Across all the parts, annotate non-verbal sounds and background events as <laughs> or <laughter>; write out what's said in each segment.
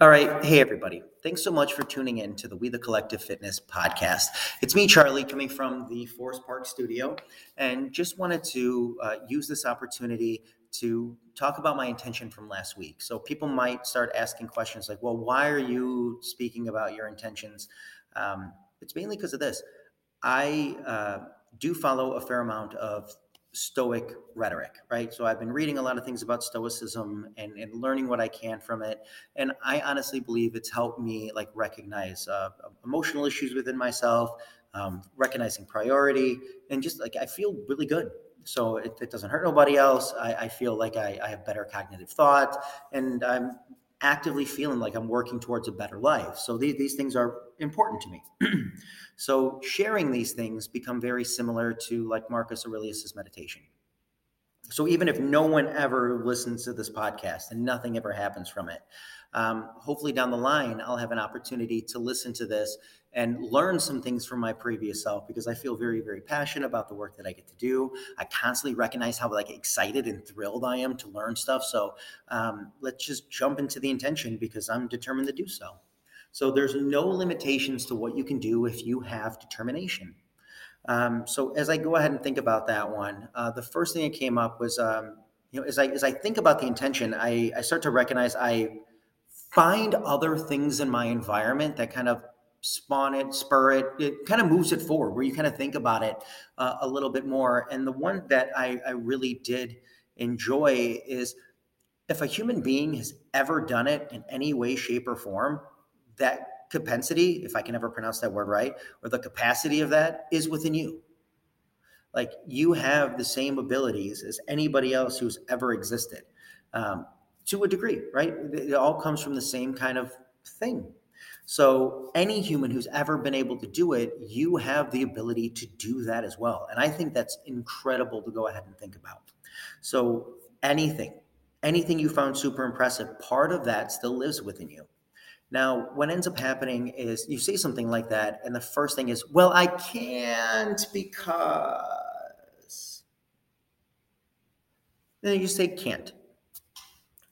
All right. Hey, everybody. Thanks so much for tuning in to the We the Collective Fitness podcast. It's me, Charlie, coming from the Forest Park studio, and just wanted to uh, use this opportunity to talk about my intention from last week. So people might start asking questions like, well, why are you speaking about your intentions? Um, it's mainly because of this. I uh, do follow a fair amount of Stoic rhetoric, right? So I've been reading a lot of things about Stoicism and, and learning what I can from it. And I honestly believe it's helped me like recognize uh, emotional issues within myself, um, recognizing priority, and just like I feel really good. So it, it doesn't hurt nobody else. I, I feel like I, I have better cognitive thought, and I'm actively feeling like I'm working towards a better life. So these, these things are important to me. <clears throat> so sharing these things become very similar to like Marcus Aurelius's meditation. So even if no one ever listens to this podcast and nothing ever happens from it, um, hopefully down the line I'll have an opportunity to listen to this and learn some things from my previous self because I feel very, very passionate about the work that I get to do. I constantly recognize how like excited and thrilled I am to learn stuff. So um, let's just jump into the intention because I'm determined to do so. So there's no limitations to what you can do if you have determination. Um, so as I go ahead and think about that one, uh, the first thing that came up was, um, you know, as I as I think about the intention, I, I start to recognize I find other things in my environment that kind of spawn it, spur it. It kind of moves it forward, where you kind of think about it uh, a little bit more. And the one that I, I really did enjoy is if a human being has ever done it in any way, shape, or form, that capacity, if I can ever pronounce that word right, or the capacity of that is within you. Like you have the same abilities as anybody else who's ever existed um, to a degree, right? It all comes from the same kind of thing. So, any human who's ever been able to do it, you have the ability to do that as well. And I think that's incredible to go ahead and think about. So, anything, anything you found super impressive, part of that still lives within you. Now, what ends up happening is you say something like that, and the first thing is, well, I can't because. Then you say can't.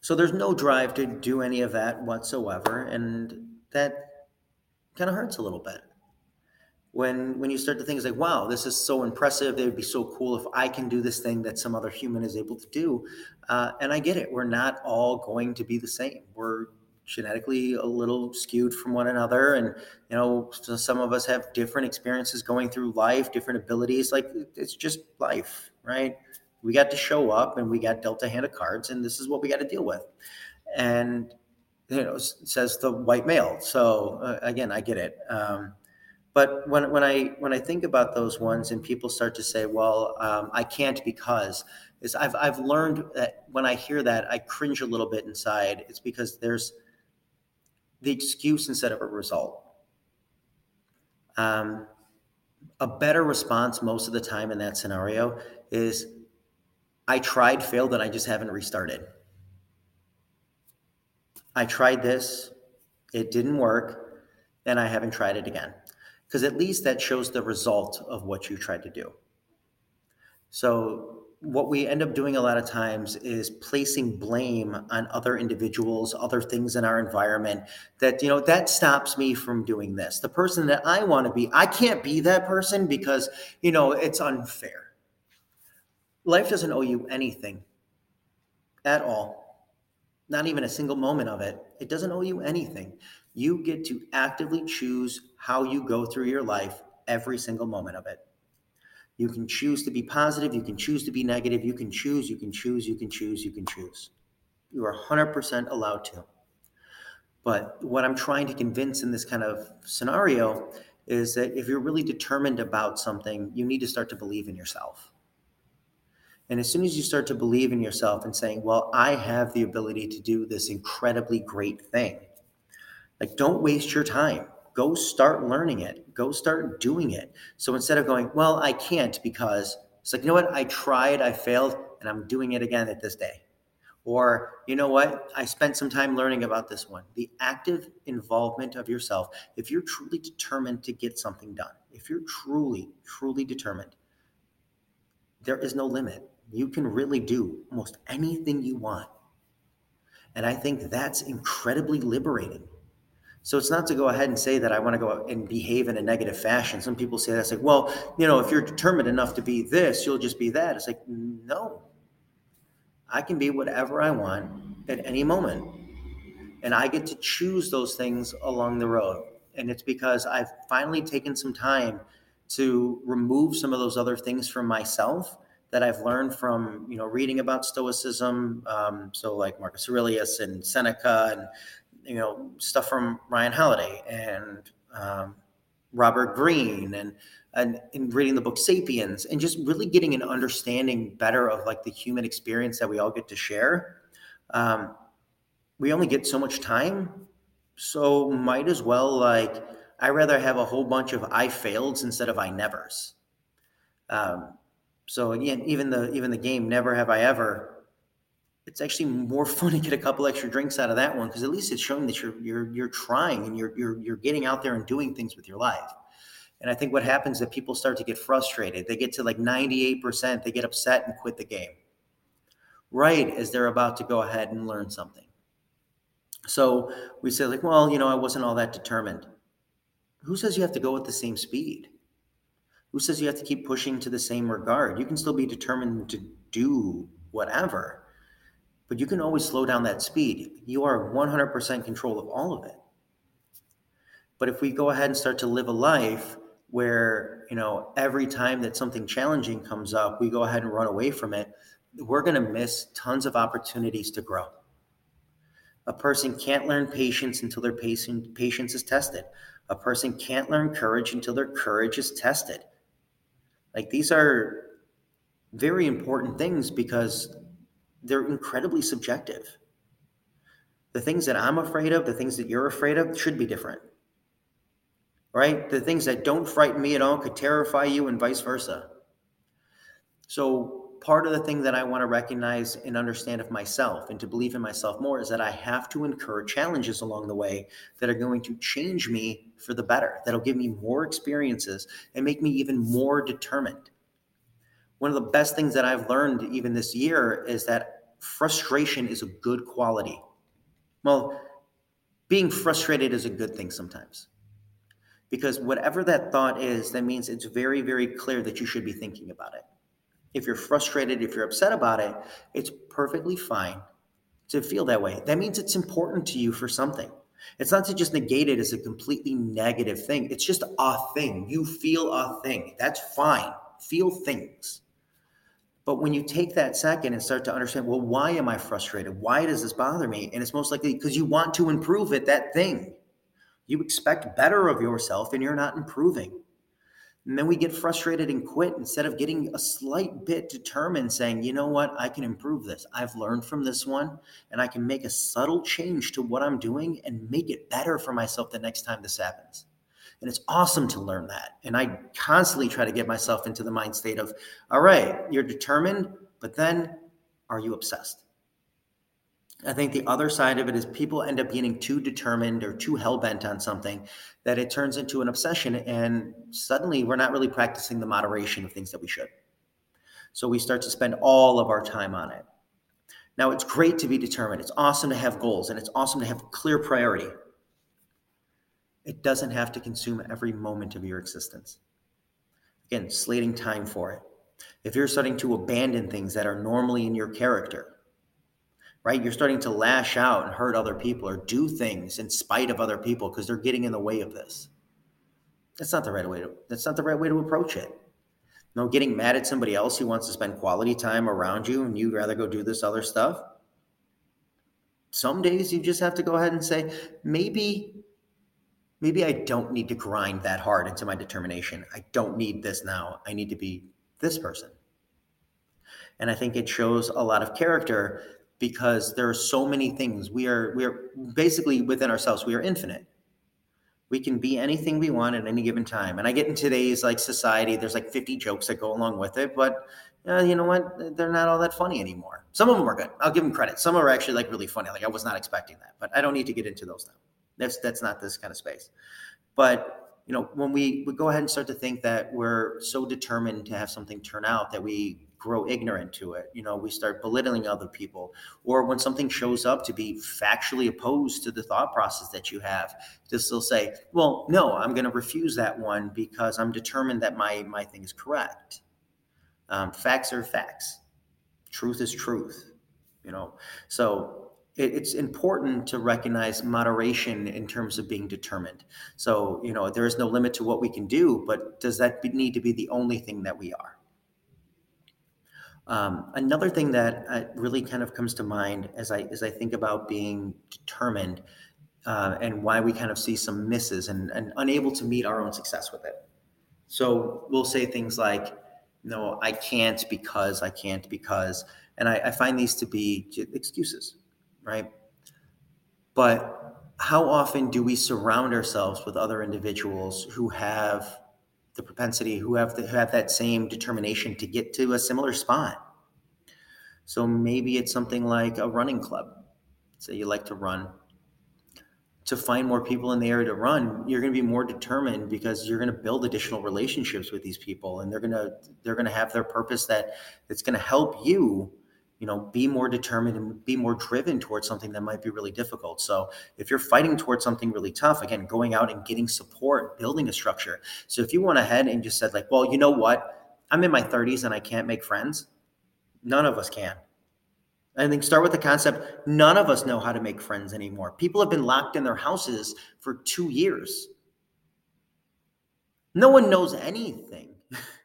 So there's no drive to do any of that whatsoever, and that kind of hurts a little bit. When when you start to think it's like, wow, this is so impressive. It would be so cool if I can do this thing that some other human is able to do. Uh, and I get it. We're not all going to be the same. We're genetically a little skewed from one another. And you know so some of us have different experiences going through life different abilities. Like it's just life right? We got to show up and we got dealt a hand of cards and this is what we got to deal with. And you know says the white male. So uh, again i get it. Um, but when, when i when i think about those ones and people start to say well um, i can't because is I've, I've learned that when i hear that i cringe a little bit inside. It's because there's the excuse instead of a result. Um, a better response most of the time in that scenario is I tried, failed, and I just haven't restarted. I tried this, it didn't work, and I haven't tried it again. Because at least that shows the result of what you tried to do. So what we end up doing a lot of times is placing blame on other individuals other things in our environment that you know that stops me from doing this. The person that i want to be i can't be that person because you know it's unfair. Life doesn't owe you anything at all not even a single moment of it. It doesn't owe you anything. You get to actively choose how you go through your life every single moment of it you can choose to be positive. You can choose to be negative. You can choose, you can choose, you can choose, you can choose. You are 100% allowed to. But what I'm trying to convince in this kind of scenario is that if you're really determined about something, you need to start to believe in yourself. And as soon as you start to believe in yourself and saying, well, I have the ability to do this incredibly great thing, like don't waste your time go start learning it. Go start doing it. So instead of going well i can't because it's like you know what? I tried i failed and i'm doing it again at this day. Or you know what? I spent some time learning about this one. The active involvement of yourself if you're truly determined to get something done if you're truly truly determined there is no limit. You can really do almost anything you want. And I think that's incredibly liberating. So it's not to go ahead and say that I want to go and behave in a negative fashion. Some people say that's like, well, you know, if you're determined enough to be this, you'll just be that. It's like, no. I can be whatever I want at any moment. And I get to choose those things along the road. And it's because I've finally taken some time to remove some of those other things from myself that I've learned from you know reading about Stoicism, um, so like Marcus Aurelius and Seneca, and you know stuff from Ryan Holiday and um, Robert Greene, and and in reading the book *Sapiens*, and just really getting an understanding better of like the human experience that we all get to share. Um, we only get so much time, so might as well like I rather have a whole bunch of I failed instead of I nevers. Um, so again, even the even the game Never Have I Ever, it's actually more fun to get a couple extra drinks out of that one because at least it's showing that you're you're you're trying and you're you're you're getting out there and doing things with your life. And I think what happens is that people start to get frustrated. They get to like 98%, they get upset and quit the game. Right as they're about to go ahead and learn something. So we say, like, well, you know, I wasn't all that determined. Who says you have to go at the same speed? Who says you have to keep pushing to the same regard? You can still be determined to do whatever, but you can always slow down that speed. You are 100% control of all of it. But if we go ahead and start to live a life where, you know, every time that something challenging comes up, we go ahead and run away from it, we're going to miss tons of opportunities to grow. A person can't learn patience until their patience is tested. A person can't learn courage until their courage is tested. Like these are very important things because they're incredibly subjective. The things that I'm afraid of, the things that you're afraid of, should be different. Right? The things that don't frighten me at all could terrify you, and vice versa. So, part of the thing that I want to recognize and understand of myself and to believe in myself more is that I have to incur challenges along the way that are going to change me for the better, that'll give me more experiences and make me even more determined. One of the best things that I've learned even this year is that frustration is a good quality. Well, being frustrated is a good thing sometimes. Because whatever that thought is, that means it's very, very clear that you should be thinking about it. If you're frustrated, if you're upset about it, it's perfectly fine to feel that way. That means it's important to you for something. It's not to just negate it as a completely negative thing. It's just a thing. You feel a thing. That's fine. Feel things. But when you take that second and start to understand, well, why am I frustrated? Why does this bother me? And it's most likely because you want to improve it, that thing. You expect better of yourself and you're not improving. And then we get frustrated and quit instead of getting a slight bit determined, saying, you know what, I can improve this. I've learned from this one, and I can make a subtle change to what I'm doing and make it better for myself the next time this happens. And it's awesome to learn that. And I constantly try to get myself into the mind state of, all right, you're determined, but then are you obsessed? I think the other side of it is people end up getting too determined or too hell bent on something that it turns into an obsession. And suddenly we're not really practicing the moderation of things that we should. So we start to spend all of our time on it. Now, it's great to be determined. It's awesome to have goals and it's awesome to have clear priority. It doesn't have to consume every moment of your existence. Again, slating time for it. If you're starting to abandon things that are normally in your character, right? You're starting to lash out and hurt other people or do things in spite of other people because they're getting in the way of this. That's not the right way to that's not the right way to approach it. No, getting mad at somebody else who wants to spend quality time around you and you'd rather go do this other stuff. Some days you just have to go ahead and say, maybe maybe I don't need to grind that hard into my determination. I don't need this now. I need to be this person. And I think it shows a lot of character because there are so many things. We are we are basically within ourselves. We are infinite. We can be anything we want at any given time. And I get in today's like society, there's like 50 jokes that go along with it, but uh, you know what? They're not all that funny anymore. Some of them are good. I'll give them credit. Some are actually like really funny. Like I was not expecting that, but I don't need to get into those now. That's that's not this kind of space. But you know, when we we go ahead and start to think that we're so determined to have something turn out that we grow ignorant to it. You know, we start belittling other people. Or when something shows up to be factually opposed to the thought process that you have, to still say, well, no, I'm going to refuse that one because I'm determined that my, my thing is correct. Um, facts are facts. Truth is truth. You know, so it's important to recognize moderation in terms of being determined. So, you know, there is no limit to what we can do, but does that need to be the only thing that we are? Um, another thing that uh, really kind of comes to mind as I as I think about being determined uh, and why we kind of see some misses and, and unable to meet our own success with it. So we'll say things like, "No, I can't because I can't because," and I, I find these to be excuses right? But how often do we surround ourselves with other individuals who have the propensity, who have the, who have that same determination to get to a similar spot? So maybe it's something like a running club. Say you like to run. To find more people in the area to run, you're going to be more determined because you're going to build additional relationships with these people, and they're going to they're going to have their purpose that that's going to help you you know be more determined and be more driven towards something that might be really difficult so if you're fighting towards something really tough again going out and getting support building a structure so if you went ahead and just said like well you know what i'm in my 30s and i can't make friends none of us can I think start with the concept none of us know how to make friends anymore. People have been locked in their houses for two years. No one knows anything. <laughs>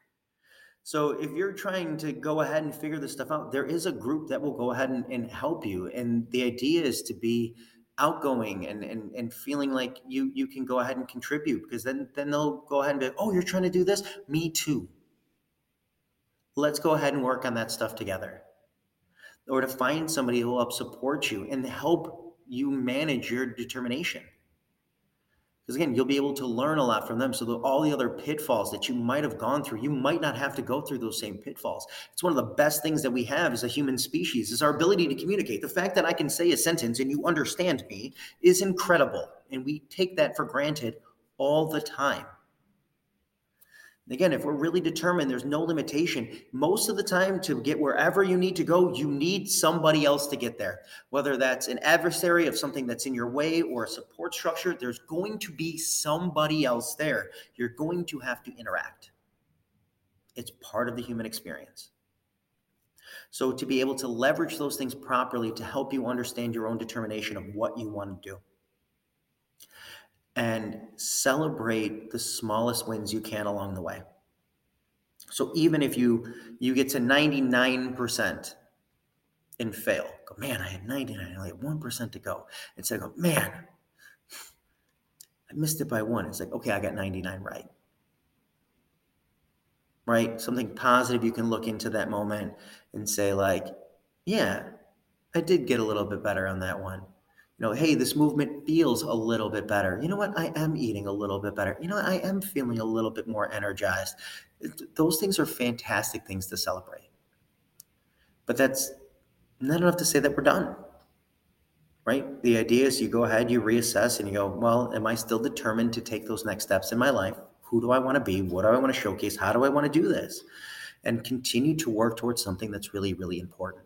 So if you're trying to go ahead and figure this stuff out, there is a group that will go ahead and, and help you. And the idea is to be outgoing and, and and feeling like you you can go ahead and contribute because then then they'll go ahead and be, oh, you're trying to do this? Me too. Let's go ahead and work on that stuff together. Or to find somebody who will help support you and help you manage your determination because again you'll be able to learn a lot from them. So that all the other pitfalls that you might have gone through you might not have to go through those same pitfalls. It's one of the best things that we have as a human species is our ability to communicate. The fact that i can say a sentence and you understand me is incredible and we take that for granted all the time Again, if we're really determined, there's no limitation. Most of the time, to get wherever you need to go, you need somebody else to get there. Whether that's an adversary of something that's in your way or a support structure, there's going to be somebody else there. You're going to have to interact. It's part of the human experience. So, to be able to leverage those things properly to help you understand your own determination of what you want to do and celebrate the smallest wins you can along the way. So even if you you get to 99% and fail, go, man, I had 99, I only had 1% to go. Instead of oh, go, man, I missed it by one. It's like, okay, I got 99 right. Right? Something positive you can look into that moment and say, like, yeah, I did get a little bit better on that one you know, hey, this movement feels a little bit better. You know what? I am eating a little bit better. You know, I am feeling a little bit more energized. Those things are fantastic things to celebrate. But that's not enough to say that we're done. Right? The idea is you go ahead, you reassess, and you go, well, am I still determined to take those next steps in my life? Who do I want to be? What do I want to showcase? How do I want to do this? And continue to work towards something that's really, really important.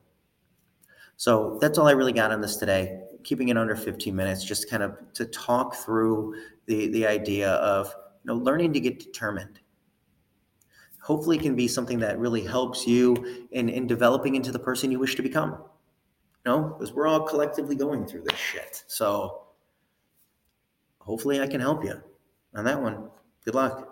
So that's all I really got on this today keeping it under 15 minutes, just kind of to talk through the, the idea of you know learning to get determined. Hopefully, can be something that really helps you in, in developing into the person you wish to become. You know, because we're all collectively going through this shit. So hopefully I can help you on that one. Good luck.